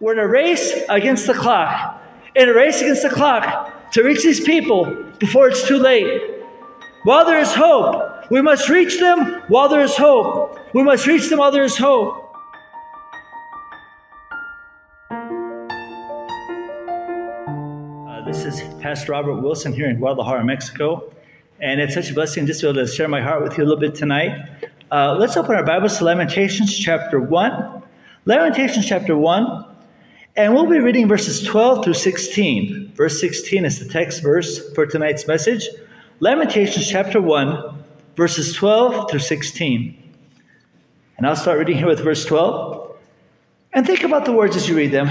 We're in a race against the clock. In a race against the clock to reach these people before it's too late. While there is hope, we must reach them while there is hope. We must reach them while there is hope. Uh, this is Pastor Robert Wilson here in Guadalajara, Mexico. And it's such a blessing just to be able to share my heart with you a little bit tonight. Uh, let's open our Bibles to Lamentations chapter 1. Lamentations chapter 1. And we'll be reading verses 12 through 16. Verse 16 is the text verse for tonight's message. Lamentations chapter 1, verses 12 through 16. And I'll start reading here with verse 12. And think about the words as you read them.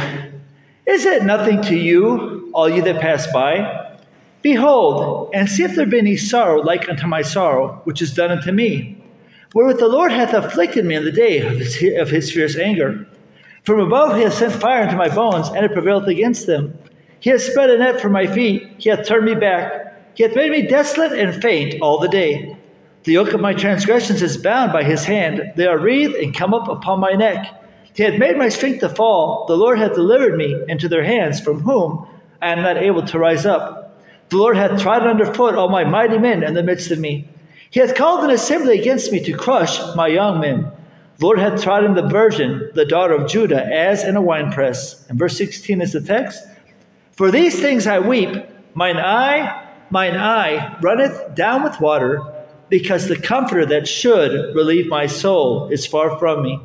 Is it nothing to you, all you that pass by? Behold, and see if there be any sorrow like unto my sorrow, which is done unto me. Wherewith the Lord hath afflicted me in the day of his, of his fierce anger. From above he hath sent fire into my bones, and it prevailed against them. He hath spread a net for my feet, he hath turned me back, he hath made me desolate and faint all the day. The yoke of my transgressions is bound by his hand, they are wreathed and come up upon my neck. He hath made my strength to fall, the Lord hath delivered me into their hands, from whom I am not able to rise up. The Lord hath trodden under foot all my mighty men in the midst of me. He hath called an assembly against me to crush my young men. Lord hath trodden the virgin, the daughter of Judah, as in a winepress. And verse 16 is the text. For these things I weep, mine eye, mine eye runneth down with water, because the comforter that should relieve my soul is far from me.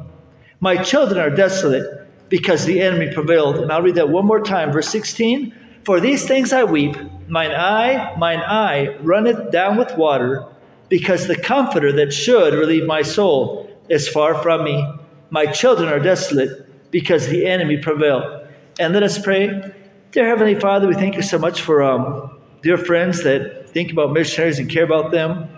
My children are desolate, because the enemy prevailed. And I'll read that one more time. Verse 16. For these things I weep, mine eye, mine eye runneth down with water, because the comforter that should relieve my soul is far from me. My children are desolate, because the enemy prevail. And let us pray. Dear Heavenly Father, we thank you so much for um, dear friends that think about missionaries and care about them.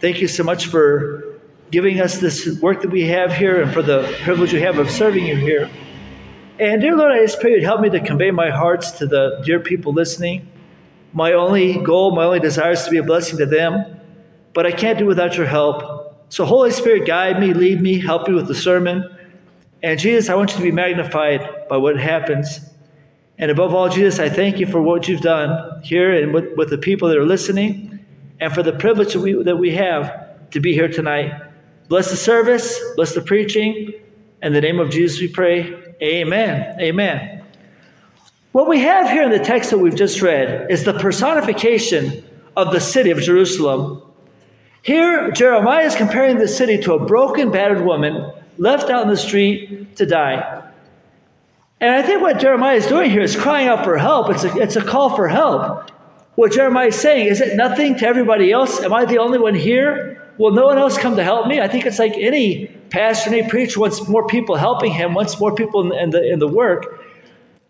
Thank you so much for giving us this work that we have here and for the privilege we have of serving you here. And dear Lord, I just pray you'd help me to convey my hearts to the dear people listening. My only goal, my only desire is to be a blessing to them, but I can't do without your help. So, Holy Spirit, guide me, lead me, help me with the sermon. And Jesus, I want you to be magnified by what happens. And above all, Jesus, I thank you for what you've done here and with, with the people that are listening and for the privilege that we, that we have to be here tonight. Bless the service, bless the preaching. In the name of Jesus, we pray. Amen. Amen. What we have here in the text that we've just read is the personification of the city of Jerusalem. Here, Jeremiah is comparing the city to a broken, battered woman left out in the street to die. And I think what Jeremiah is doing here is crying out for help. It's a, it's a call for help. What Jeremiah is saying, is it nothing to everybody else? Am I the only one here? Will no one else come to help me? I think it's like any pastor, any preacher wants more people helping him, wants more people in, in, the, in the work.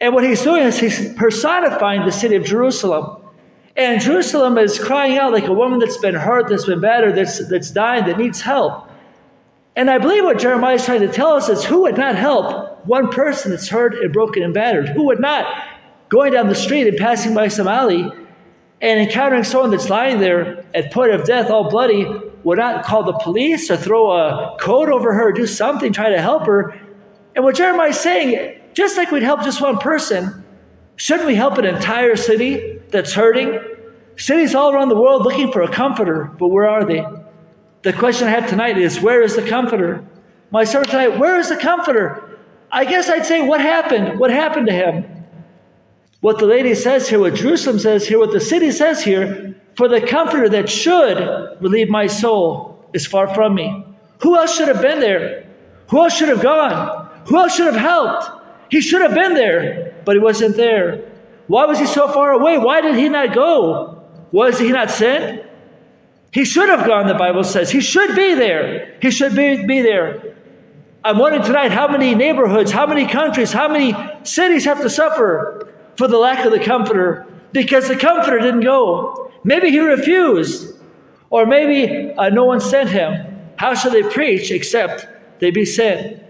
And what he's doing is he's personifying the city of Jerusalem. And Jerusalem is crying out like a woman that's been hurt, that's been battered, that's, that's dying, that needs help. And I believe what Jeremiah is trying to tell us is who would not help one person that's hurt and broken and battered? Who would not, going down the street and passing by some alley and encountering someone that's lying there at point of death, all bloody, would not call the police or throw a coat over her, do something, try to help her. And what Jeremiah is saying, just like we'd help just one person, shouldn't we help an entire city that's hurting? Cities all around the world looking for a comforter, but where are they? The question I have tonight is where is the comforter? My sermon tonight, where is the comforter? I guess I'd say, what happened? What happened to him? What the lady says here, what Jerusalem says here, what the city says here, for the comforter that should relieve my soul is far from me. Who else should have been there? Who else should have gone? Who else should have helped? He should have been there, but he wasn't there. Why was he so far away? Why did he not go? Was he not sent? He should have gone, the Bible says. He should be there. He should be, be there. I'm wondering tonight how many neighborhoods, how many countries, how many cities have to suffer for the lack of the Comforter because the Comforter didn't go. Maybe he refused, or maybe uh, no one sent him. How shall they preach except they be sent?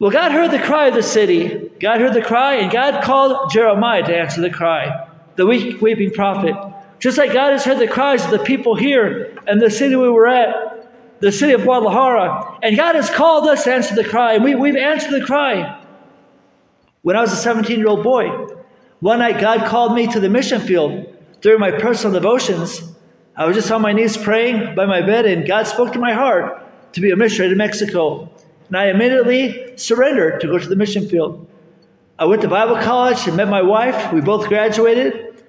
Well, God heard the cry of the city. God heard the cry, and God called Jeremiah to answer the cry, the weak, weeping prophet. Just like God has heard the cries of the people here and the city we were at, the city of Guadalajara, and God has called us to answer the cry, and we, we've answered the cry. When I was a 17 year old boy, one night God called me to the mission field during my personal devotions. I was just on my knees praying by my bed, and God spoke to my heart to be a missionary to Mexico. And I immediately surrendered to go to the mission field. I went to Bible college and met my wife. We both graduated.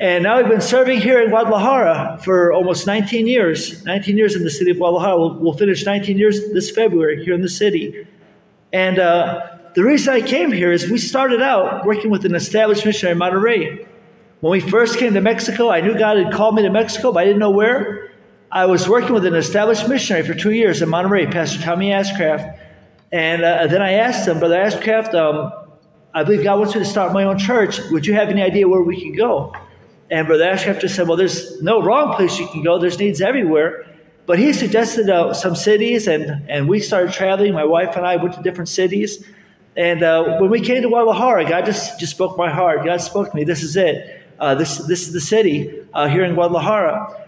And now we've been serving here in Guadalajara for almost 19 years. 19 years in the city of Guadalajara. We'll, we'll finish 19 years this February here in the city. And uh, the reason I came here is we started out working with an established missionary in Monterrey. When we first came to Mexico, I knew God had called me to Mexico, but I didn't know where. I was working with an established missionary for two years in Monterrey, Pastor Tommy Ashcraft. And uh, then I asked him, Brother Ashcraft, um, I believe God wants me to start my own church. Would you have any idea where we can go? And Brother Ashcraft just said, Well, there's no wrong place you can go, there's needs everywhere. But he suggested uh, some cities, and, and we started traveling. My wife and I went to different cities. And uh, when we came to Guadalajara, God just, just spoke my heart. God spoke to me. This is it. Uh, this, this is the city uh, here in Guadalajara.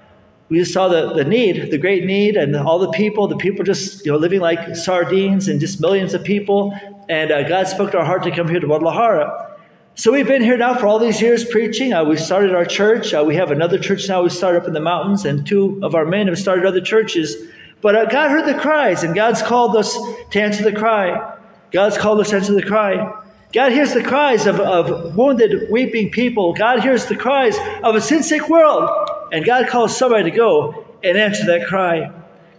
We just saw the, the need, the great need, and all the people, the people just you know living like sardines and just millions of people. And uh, God spoke to our heart to come here to Guadalajara. So we've been here now for all these years preaching. Uh, we started our church. Uh, we have another church now we started up in the mountains, and two of our men have started other churches. But uh, God heard the cries, and God's called us to answer the cry. God's called us to answer the cry. God hears the cries of, of wounded, weeping people. God hears the cries of a sin sick world. And God calls somebody to go and answer that cry.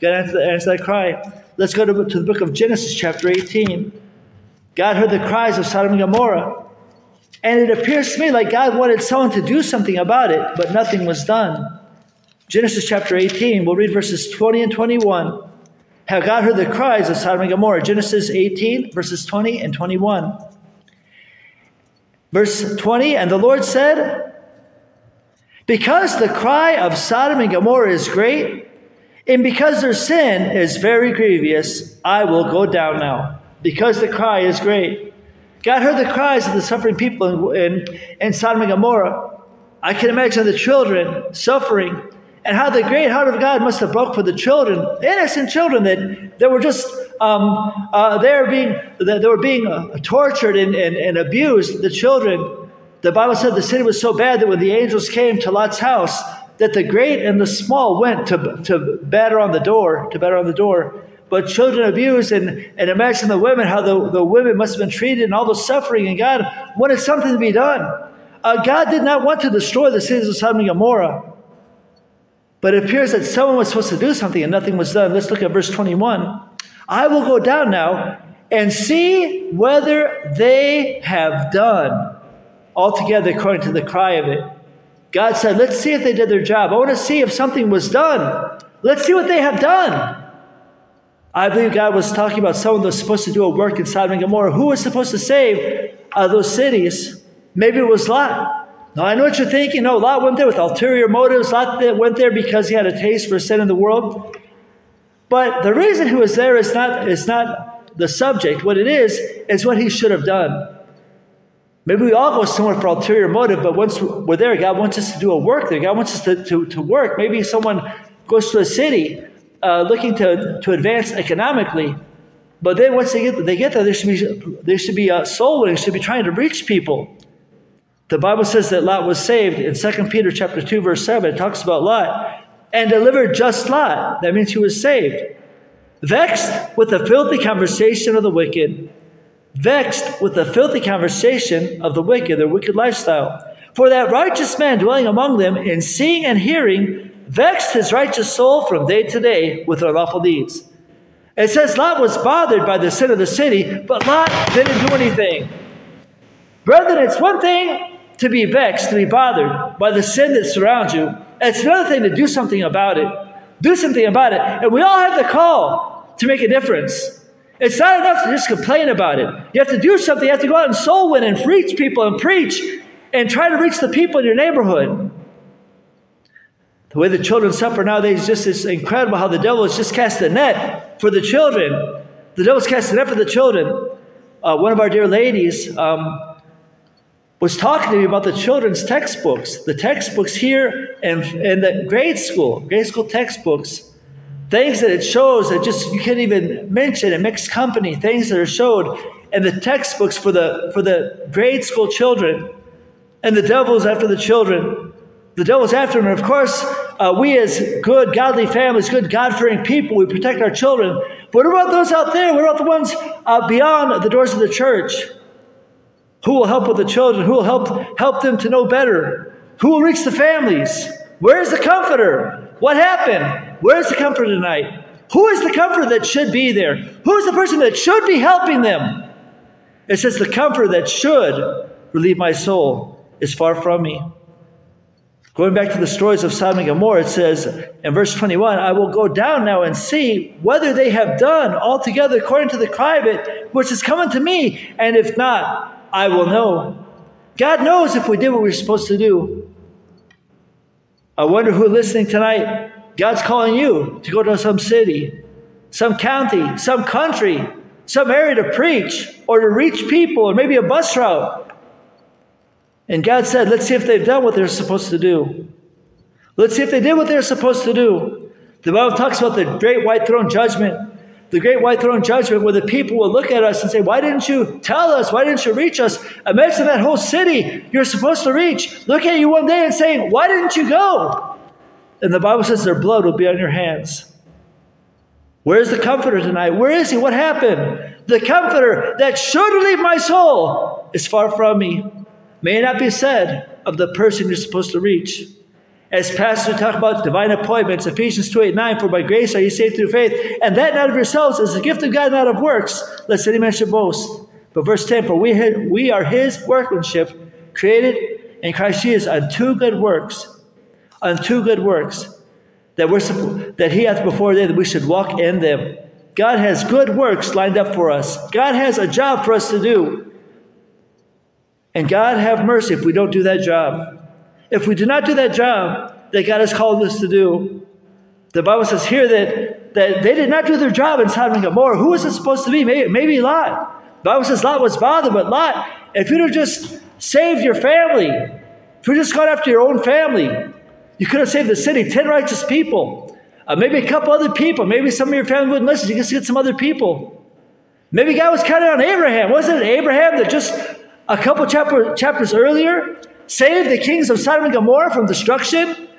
God answer, answer that cry. Let's go to, to the book of Genesis, chapter 18. God heard the cries of Sodom and Gomorrah. And it appears to me like God wanted someone to do something about it, but nothing was done. Genesis chapter 18, we'll read verses 20 and 21. Have God heard the cries of Sodom and Gomorrah? Genesis 18, verses 20 and 21. Verse 20, and the Lord said, Because the cry of Sodom and Gomorrah is great, and because their sin is very grievous, I will go down now. Because the cry is great. God heard the cries of the suffering people in, in, in Sodom and Gomorrah. I can imagine the children suffering and how the great heart of God must have broke for the children, innocent children that, that were just um, uh, there being that, they were being uh, tortured and, and, and abused. The children, the Bible said the city was so bad that when the angels came to Lot's house, that the great and the small went to, to batter on the door, to batter on the door but children abused and, and imagine the women, how the, the women must have been treated and all the suffering. And God wanted something to be done. Uh, God did not want to destroy the cities of Sodom and Gomorrah. But it appears that someone was supposed to do something and nothing was done. Let's look at verse 21. I will go down now and see whether they have done altogether according to the cry of it. God said, Let's see if they did their job. I want to see if something was done. Let's see what they have done. I believe God was talking about someone that was supposed to do a work in Sodom and Gomorrah. Who was supposed to save uh, those cities? Maybe it was Lot. Now, I know what you're thinking. No, Lot went there with ulterior motives. Lot went there because he had a taste for sin in the world. But the reason he was there is not, is not the subject. What it is, is what he should have done. Maybe we all go somewhere for ulterior motive, but once we're there, God wants us to do a work there. God wants us to, to, to work. Maybe someone goes to a city uh, looking to, to advance economically. But then once they get, they get there, there should be, there should be a soul winning, should be trying to reach people. The Bible says that Lot was saved in 2 Peter chapter 2, verse 7. It talks about Lot and delivered just Lot. That means he was saved. Vexed with the filthy conversation of the wicked. Vexed with the filthy conversation of the wicked, their wicked lifestyle. For that righteous man dwelling among them in seeing and hearing vexed his righteous soul from day to day with unlawful deeds. It says Lot was bothered by the sin of the city, but Lot didn't do anything. Brethren, it's one thing to be vexed, to be bothered by the sin that surrounds you. It's another thing to do something about it. Do something about it. And we all have the call to make a difference. It's not enough to just complain about it. You have to do something. You have to go out and soul win and reach people and preach and try to reach the people in your neighborhood. The way the children suffer nowadays is just is incredible how the devil has just cast a net for the children. The devil's cast a net for the children. Uh, one of our dear ladies um, was talking to me about the children's textbooks. The textbooks here and in the grade school, grade school textbooks, things that it shows that just you can't even mention in mixed company, things that are showed. and the textbooks for the, for the grade school children. And the devil's after the children. The devil's after them. And of course, uh, we as good, godly families, good, God fearing people, we protect our children. But what about those out there? What about the ones uh, beyond the doors of the church? Who will help with the children? Who will help, help them to know better? Who will reach the families? Where's the comforter? What happened? Where's the comfort tonight? Who is the comfort that should be there? Who is the person that should be helping them? It says, The comfort that should relieve my soul is far from me. Going back to the stories of Sodom and Gomorrah, it says in verse 21 I will go down now and see whether they have done altogether according to the it which is coming to me, and if not, I will know. God knows if we did what we are supposed to do. I wonder who listening tonight, God's calling you to go to some city, some county, some country, some area to preach or to reach people, or maybe a bus route. And God said, let's see if they've done what they're supposed to do. Let's see if they did what they're supposed to do. The Bible talks about the great white throne judgment. The great white throne judgment where the people will look at us and say, Why didn't you tell us? Why didn't you reach us? Imagine that whole city you're supposed to reach. Look at you one day and saying, Why didn't you go? And the Bible says their blood will be on your hands. Where's the comforter tonight? Where is he? What happened? The comforter that should relieve my soul is far from me may not be said of the person you're supposed to reach. As pastors talk about divine appointments, Ephesians 2 8 9, for by grace are you saved through faith, and that not of yourselves is a gift of God, not of works, lest any man should boast. But verse 10, for we, we are his workmanship, created in Christ Jesus unto good works, unto good works, that, we're, that he hath before that we should walk in them. God has good works lined up for us. God has a job for us to do. And God have mercy if we don't do that job. If we do not do that job that God has called us to do, the Bible says here that, that they did not do their job in Sodom and Gomorrah. Who was it supposed to be? Maybe, maybe Lot. The Bible says Lot was bothered, but Lot, if you'd have just saved your family, if you'd just gone after your own family, you could have saved the city, 10 righteous people. Uh, maybe a couple other people. Maybe some of your family wouldn't listen. You just get some other people. Maybe God was counting on Abraham. Wasn't it Abraham that just a couple chapter, chapters earlier, saved the kings of Sodom and Gomorrah from destruction,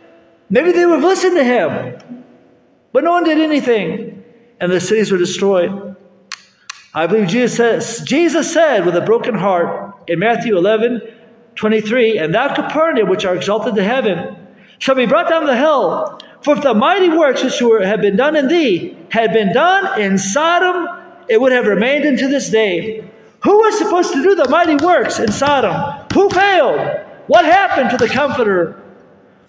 maybe they would have listened to him. But no one did anything, and the cities were destroyed. I believe Jesus, says, Jesus said with a broken heart in Matthew 11, 23, And thou, Capernaum, which are exalted to heaven, shall be brought down to hell. For if the mighty works which were, have been done in thee had been done in Sodom, it would have remained unto this day. Who was supposed to do the mighty works in Sodom? Who failed? What happened to the Comforter?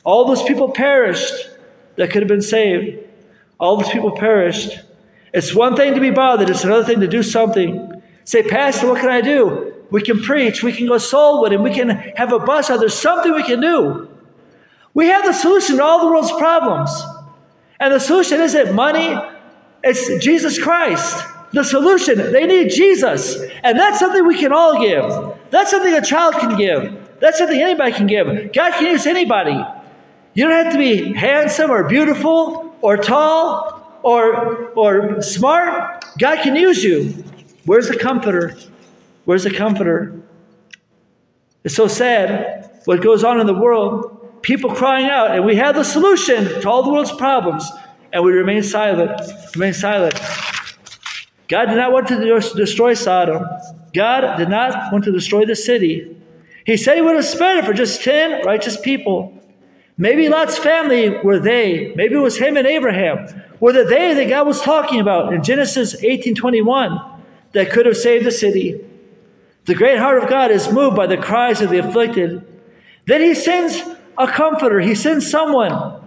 All those people perished that could have been saved. All those people perished. It's one thing to be bothered, it's another thing to do something. Say, Pastor, what can I do? We can preach, we can go soul winning, we can have a bus out. There's something we can do. We have the solution to all the world's problems. And the solution isn't money, it's Jesus Christ the solution. They need Jesus. And that's something we can all give. That's something a child can give. That's something anybody can give. God can use anybody. You don't have to be handsome or beautiful or tall or, or smart. God can use you. Where's the comforter? Where's the comforter? It's so sad what goes on in the world. People crying out, and we have the solution to all the world's problems, and we remain silent. Remain silent. God did not want to destroy Sodom. God did not want to destroy the city. He said he would have spared it for just 10 righteous people. Maybe Lot's family were they. Maybe it was him and Abraham. Were the they that God was talking about in Genesis 18:21 that could have saved the city. The great heart of God is moved by the cries of the afflicted. Then he sends a comforter. He sends someone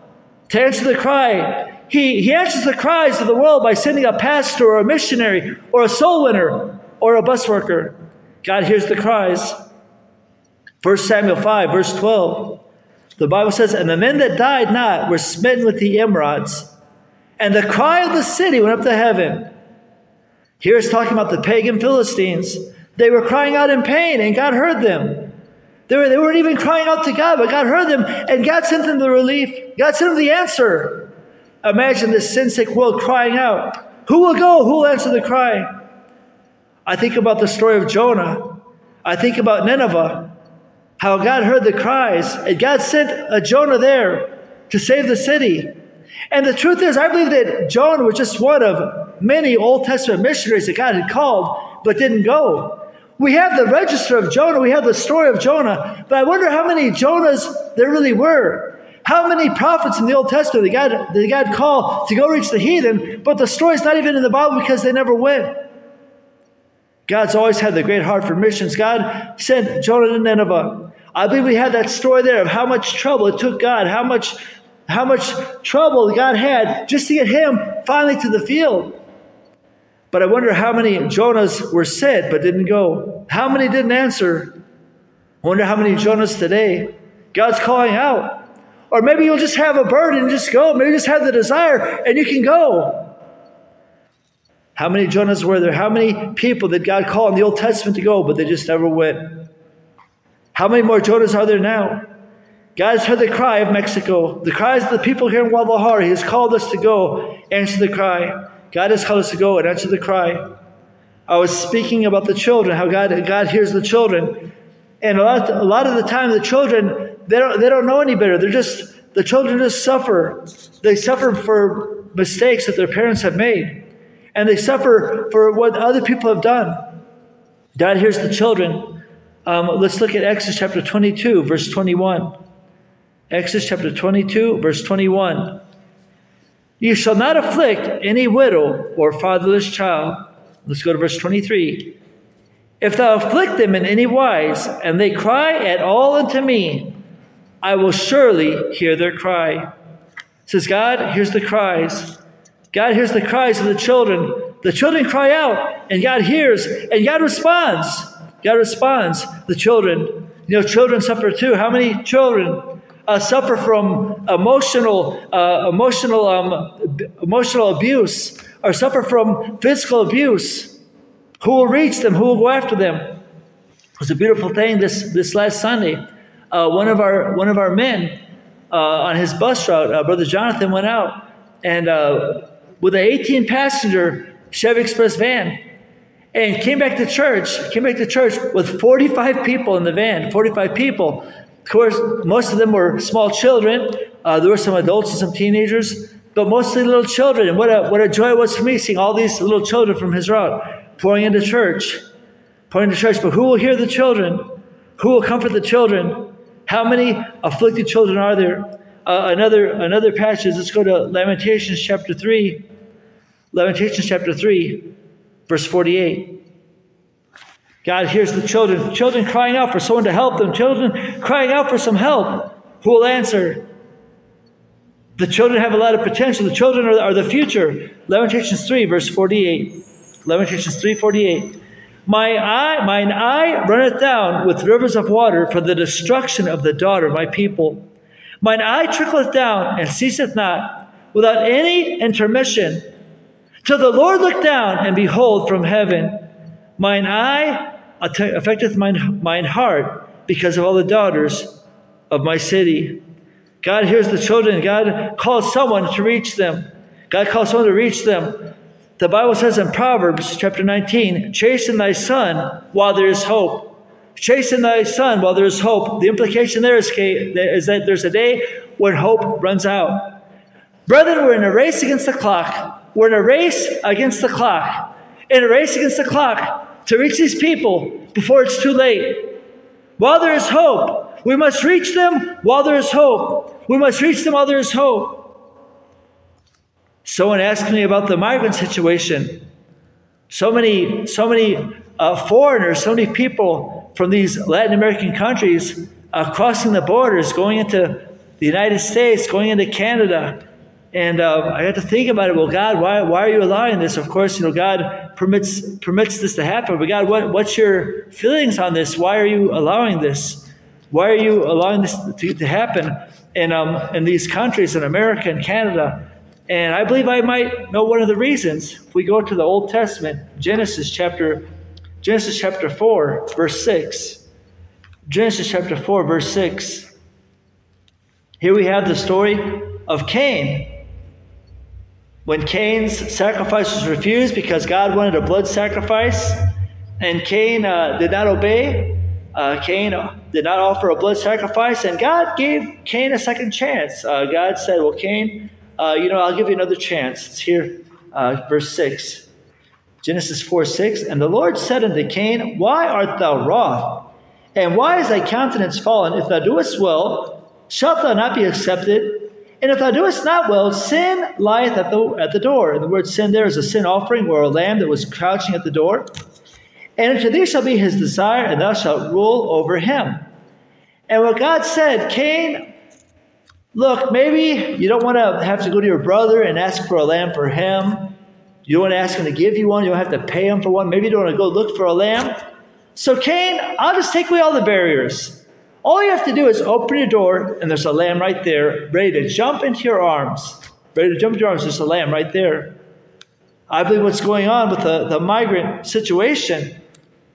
to answer the cry he, he answers the cries of the world by sending a pastor or a missionary or a soul winner or a bus worker. God hears the cries. 1 Samuel 5, verse 12. The Bible says, And the men that died not were smitten with the emerods, and the cry of the city went up to heaven. Here it's talking about the pagan Philistines. They were crying out in pain, and God heard them. They, were, they weren't even crying out to God, but God heard them, and God sent them the relief. God sent them the answer. Imagine this sin sick world crying out. Who will go? Who will answer the cry? I think about the story of Jonah. I think about Nineveh, how God heard the cries, and God sent a Jonah there to save the city. And the truth is, I believe that Jonah was just one of many Old Testament missionaries that God had called but didn't go. We have the register of Jonah, we have the story of Jonah, but I wonder how many Jonahs there really were. How many prophets in the Old Testament that God, that God called to go reach the heathen, but the story's not even in the Bible because they never went. God's always had the great heart for missions. God sent Jonah to Nineveh. I believe we have that story there of how much trouble it took God, how much, how much trouble God had just to get him finally to the field. But I wonder how many Jonahs were sent but didn't go. How many didn't answer? I wonder how many Jonahs today God's calling out. Or maybe you'll just have a burden and just go. Maybe just have the desire and you can go. How many Jonahs were there? How many people did God call in the Old Testament to go, but they just never went? How many more Jonahs are there now? God has heard the cry of Mexico, the cries of the people here in Guadalajara. He has called us to go, answer the cry. God has called us to go and answer the cry. I was speaking about the children, how God, God hears the children. And a lot, a lot of the time, the children, they don't, they don't know any better. They're just, the children just suffer. They suffer for mistakes that their parents have made and they suffer for what other people have done. God hears the children. Um, let's look at Exodus chapter 22, verse 21. Exodus chapter 22, verse 21. You shall not afflict any widow or fatherless child. Let's go to verse 23. If thou afflict them in any wise, and they cry at all unto me, I will surely hear their cry. says God, hears the cries. God hears the cries of the children. The children cry out, and God hears, and God responds. God responds. The children, you know, children suffer too. How many children uh, suffer from emotional, uh, emotional, um, emotional abuse, or suffer from physical abuse? Who will reach them? Who will go after them? It was a beautiful thing this this last Sunday. Uh, one of our one of our men uh, on his bus route, uh, Brother Jonathan, went out and uh, with an 18 passenger Chevy Express van and came back to church, came back to church with 45 people in the van, 45 people. Of course, most of them were small children. Uh, there were some adults and some teenagers, but mostly little children. And what a, what a joy it was for me seeing all these little children from route pouring into church, pouring into church. But who will hear the children? Who will comfort the children? How many afflicted children are there? Uh, another another passage. Let's go to Lamentations chapter three. Lamentations chapter three, verse forty-eight. God hears the children, children crying out for someone to help them, children crying out for some help. Who will answer? The children have a lot of potential. The children are, are the future. Lamentations 3, verse 48. Lamentations 3, 48. My eye, mine eye runneth down with rivers of water for the destruction of the daughter of my people. Mine eye trickleth down and ceaseth not, without any intermission, till the Lord look down and behold from heaven. Mine eye affecteth mine, mine heart because of all the daughters of my city. God hears the children. God calls someone to reach them. God calls someone to reach them. The Bible says in Proverbs chapter 19, chasten thy son while there is hope. Chasten thy son while there is hope. The implication there is, is that there's a day when hope runs out. Brethren, we're in a race against the clock. We're in a race against the clock. In a race against the clock to reach these people before it's too late. While there is hope, we must reach them while there is hope. We must reach them while there is hope. Someone asked me about the migrant situation. So many, so many uh, foreigners, so many people from these Latin American countries uh, crossing the borders, going into the United States, going into Canada. And uh, I had to think about it. Well, God, why, why are you allowing this? Of course, you know, God permits permits this to happen. But God, what, what's your feelings on this? Why are you allowing this? Why are you allowing this to, to happen in um, in these countries in America and Canada? And I believe I might know one of the reasons. If we go to the Old Testament, Genesis chapter Genesis chapter 4, verse 6. Genesis chapter 4, verse 6. Here we have the story of Cain. When Cain's sacrifice was refused because God wanted a blood sacrifice, And Cain uh, did not obey. Uh, Cain did not offer a blood sacrifice, and God gave Cain a second chance. Uh, God said, Well, Cain, uh, you know, I'll give you another chance. It's here, uh, verse 6. Genesis 4 6. And the Lord said unto Cain, Why art thou wroth? And why is thy countenance fallen? If thou doest well, shalt thou not be accepted? And if thou doest not well, sin lieth at the, at the door. And the word sin there is a sin offering or a lamb that was crouching at the door. And unto thee shall be his desire, and thou shalt rule over him. And what God said, Cain, look, maybe you don't want to have to go to your brother and ask for a lamb for him. You don't want to ask him to give you one. You don't have to pay him for one. Maybe you don't want to go look for a lamb. So, Cain, I'll just take away all the barriers. All you have to do is open your door, and there's a lamb right there, ready to jump into your arms. Ready to jump into your arms. There's a lamb right there. I believe what's going on with the, the migrant situation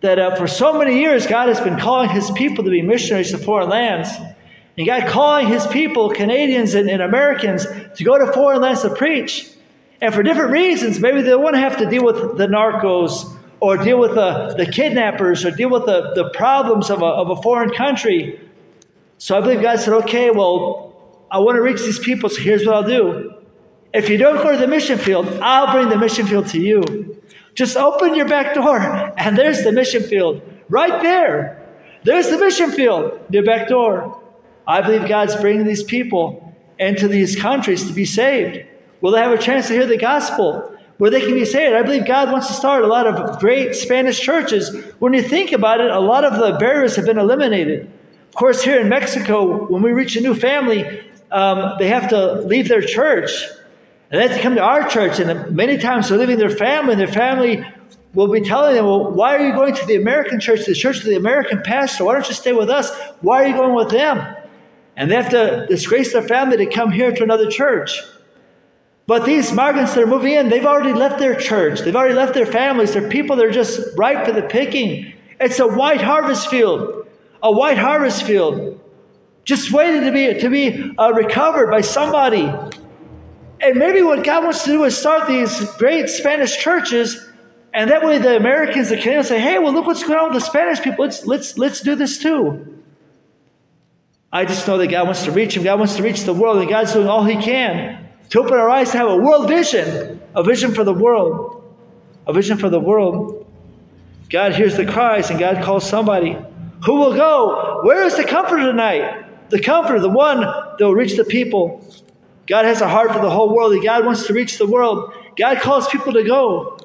that uh, for so many years, God has been calling his people to be missionaries to foreign lands. And God calling his people, Canadians and, and Americans, to go to foreign lands to preach. And for different reasons, maybe they want to have to deal with the narcos or deal with the, the kidnappers or deal with the, the problems of a, of a foreign country. So I believe God said, okay, well, I want to reach these people, so here's what I'll do. If you don't go to the mission field, I'll bring the mission field to you. Just open your back door, and there's the mission field right there. There's the mission field, your back door. I believe God's bringing these people into these countries to be saved. Will they have a chance to hear the gospel? Where they can be saved. I believe God wants to start a lot of great Spanish churches. When you think about it, a lot of the barriers have been eliminated. Of course, here in Mexico, when we reach a new family, um, they have to leave their church and they have to come to our church, and many times they're leaving their family, and their family will be telling them, Well, why are you going to the American church, the church of the American pastor? Why don't you stay with us? Why are you going with them? And they have to disgrace their family to come here to another church. But these migrants that are moving in, they've already left their church. They've already left their families. They're people that are just ripe for the picking. It's a white harvest field, a white harvest field, just waiting to be, to be uh, recovered by somebody. And maybe what God wants to do is start these great Spanish churches, and that way the Americans, the Canadians say, hey, well, look what's going on with the Spanish people. Let's, let's, let's do this too. I just know that God wants to reach them. God wants to reach the world, and God's doing all He can to open our eyes to have a world vision, a vision for the world, a vision for the world. God hears the cries, and God calls somebody. Who will go? Where is the comforter tonight? The comforter, the one that will reach the people. God has a heart for the whole world, God wants to reach the world. God calls people to go,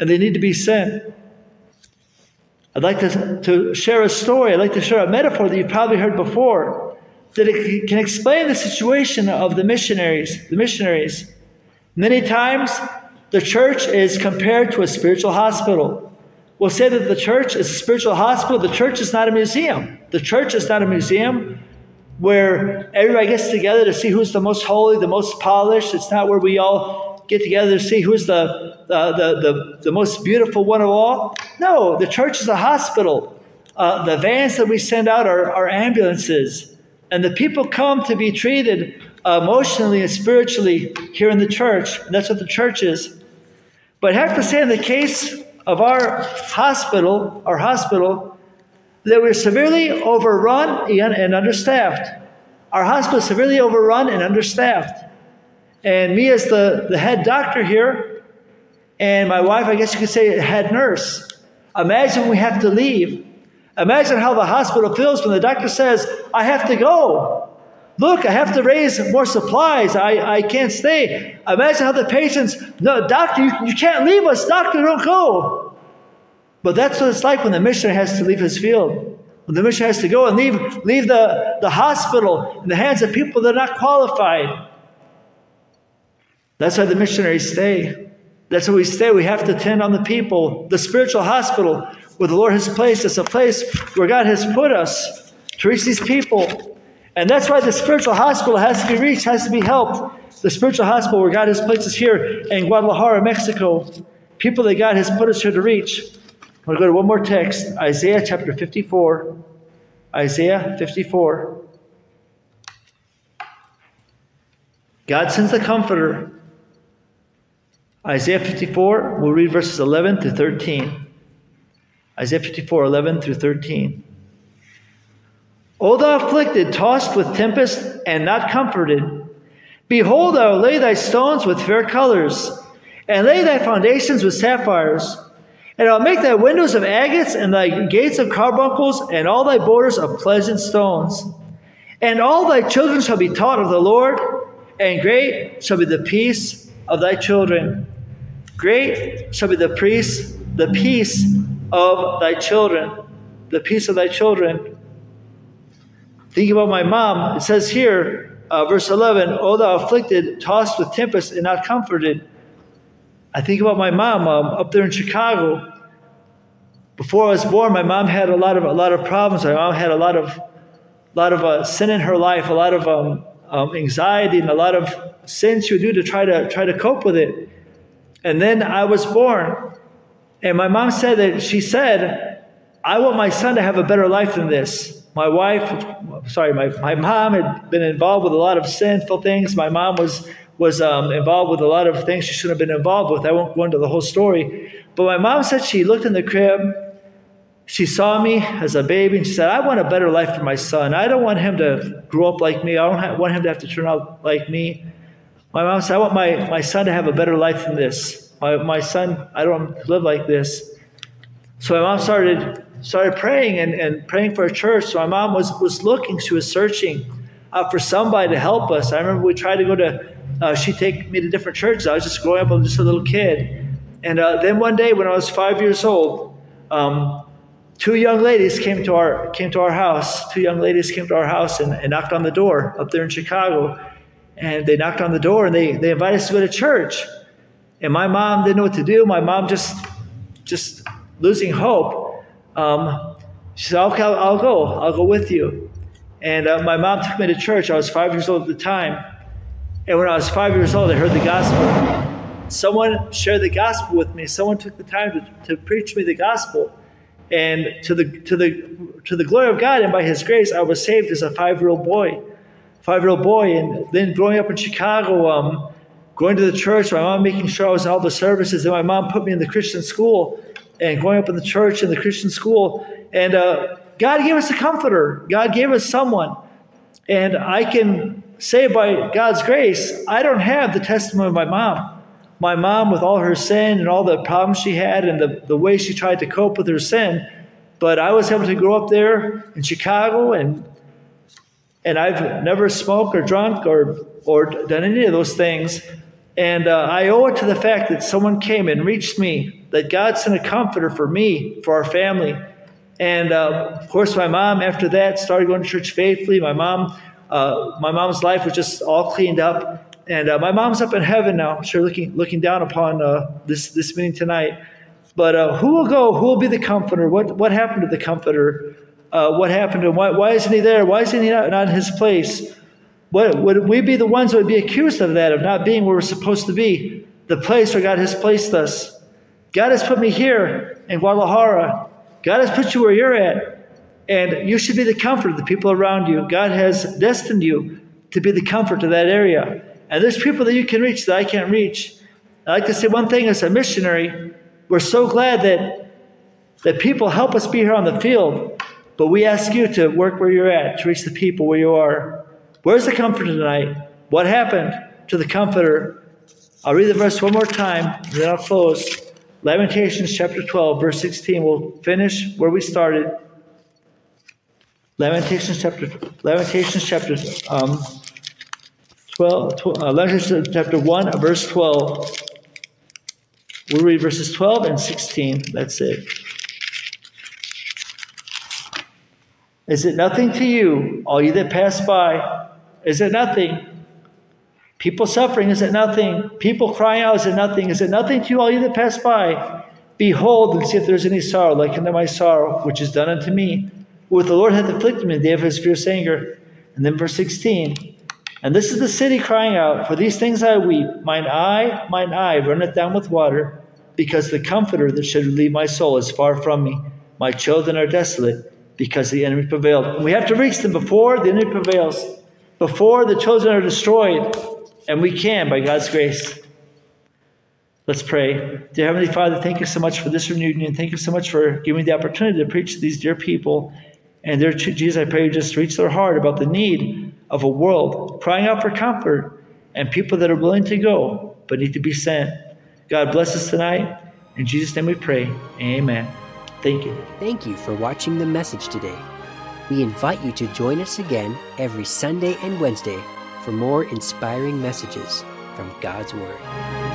and they need to be sent. I'd like to, to share a story. I'd like to share a metaphor that you've probably heard before that it can explain the situation of the missionaries. The missionaries. Many times, the church is compared to a spiritual hospital. We'll say that the church is a spiritual hospital. The church is not a museum. The church is not a museum where everybody gets together to see who's the most holy, the most polished. It's not where we all get together to see who's the, the, the, the, the most beautiful one of all. No, the church is a hospital. Uh, the vans that we send out are, are ambulances. And the people come to be treated uh, emotionally and spiritually here in the church. And that's what the church is. But I have to say, in the case of our hospital, our hospital, they were severely overrun and understaffed. Our hospital is severely overrun and understaffed. And me, as the, the head doctor here, and my wife, I guess you could say, head nurse, imagine we have to leave. Imagine how the hospital feels when the doctor says, I have to go. Look, I have to raise more supplies. I, I can't stay. Imagine how the patients, no, doctor, you, you can't leave us. Doctor, don't go. But that's what it's like when the missionary has to leave his field. When the missionary has to go and leave, leave the, the hospital in the hands of people that are not qualified. That's why the missionaries stay. That's why we stay. We have to tend on the people. The spiritual hospital where the Lord has placed us, a place where God has put us to reach these people. And that's why the spiritual hospital has to be reached, has to be helped. The spiritual hospital where God has placed us here in Guadalajara, Mexico. People that God has put us here to reach. I'm going to go to one more text Isaiah chapter 54. Isaiah 54. God sends the Comforter. Isaiah 54, we'll read verses 11 to 13. Isaiah 54, 11 through 13. O thou afflicted, tossed with tempest, and not comforted, behold, I will lay thy stones with fair colors, and lay thy foundations with sapphires. And I'll make thy windows of agates, and thy gates of carbuncles, and all thy borders of pleasant stones. And all thy children shall be taught of the Lord, and great shall be the peace of thy children. Great shall be the peace, the peace of thy children. The peace of thy children. Thinking about my mom, it says here, uh, verse 11, O thou afflicted, tossed with tempest, and not comforted. I think about my mom um, up there in Chicago. Before I was born, my mom had a lot of a lot of problems. My mom had a lot of lot of uh, sin in her life, a lot of um, um, anxiety, and a lot of sins she would do to try to try to cope with it. And then I was born, and my mom said that she said, "I want my son to have a better life than this." my wife, sorry, my, my mom had been involved with a lot of sinful things. My mom was was um, involved with a lot of things she shouldn't have been involved with. I won't go into the whole story. But my mom said she looked in the crib, she saw me as a baby, and she said, I want a better life for my son. I don't want him to grow up like me. I don't want him to have to turn out like me. My mom said, I want my, my son to have a better life than this. My, my son, I don't live like this. So my mom started started praying and, and praying for a church. So my mom was, was looking, she was searching uh, for somebody to help us. I remember we tried to go to, uh, she'd take me to different churches. I was just growing up, I was just a little kid. And uh, then one day when I was five years old, um, two young ladies came to our came to our house. Two young ladies came to our house and, and knocked on the door up there in Chicago. And they knocked on the door and they, they invited us to go to church. And my mom didn't know what to do. My mom just just losing hope um, she said, okay, I'll, I'll, go. I'll go with you. And uh, my mom took me to church. I was five years old at the time. And when I was five years old, I heard the gospel. Someone shared the gospel with me. Someone took the time to, to preach me the gospel. And to the, to, the, to the glory of God and by His grace, I was saved as a five year old boy. Five year old boy. And then growing up in Chicago, um, going to the church, my mom making sure I was in all the services. And my mom put me in the Christian school and growing up in the church and the Christian school. And uh, God gave us a comforter. God gave us someone. And I can say by God's grace, I don't have the testimony of my mom. My mom, with all her sin and all the problems she had and the, the way she tried to cope with her sin, but I was able to grow up there in Chicago and and I've never smoked or drunk or or done any of those things. And uh, I owe it to the fact that someone came and reached me, that God sent a comforter for me, for our family. And uh, of course, my mom, after that, started going to church faithfully. My mom, uh, my mom's life was just all cleaned up. And uh, my mom's up in heaven now, sure, looking, looking down upon uh, this, this meeting tonight. But uh, who will go? Who will be the comforter? What, what happened to the comforter? what happened to him? Why, why isn't he there? Why isn't he not, not in his place? What, would we be the ones that would be accused of that, of not being where we're supposed to be, the place where God has placed us? God has put me here in Guadalajara. God has put you where you're at. And you should be the comfort of the people around you. God has destined you to be the comfort of that area. And there's people that you can reach that I can't reach. I like to say one thing as a missionary, we're so glad that, that people help us be here on the field, but we ask you to work where you're at, to reach the people where you are. Where's the comforter tonight? What happened to the comforter? I'll read the verse one more time, then I'll close. Lamentations chapter 12, verse 16. We'll finish where we started. Lamentations chapter Lamentations chapter um, 12, 12 uh, Lamentations chapter 1, verse 12. We'll read verses 12 and 16. That's it. Is it nothing to you, all you that pass by? Is it nothing? People suffering, is it nothing? People crying out, is it nothing? Is it nothing to you, all you that pass by? Behold and see if there's any sorrow, like unto my sorrow, which is done unto me. With the Lord hath afflicted me in the day of his fierce anger. And then verse 16. And this is the city crying out, For these things I weep. Mine eye, mine eye runneth down with water, because the comforter that should relieve my soul is far from me. My children are desolate, because the enemy prevailed. And we have to reach them before the enemy prevails before the children are destroyed, and we can by God's grace. Let's pray. Dear Heavenly Father, thank you so much for this reunion. Thank you so much for giving me the opportunity to preach to these dear people. And dear Jesus, I pray you just reach their heart about the need of a world crying out for comfort and people that are willing to go but need to be sent. God bless us tonight. In Jesus' name we pray. Amen. Thank you. Thank you for watching the message today. We invite you to join us again every Sunday and Wednesday for more inspiring messages from God's Word.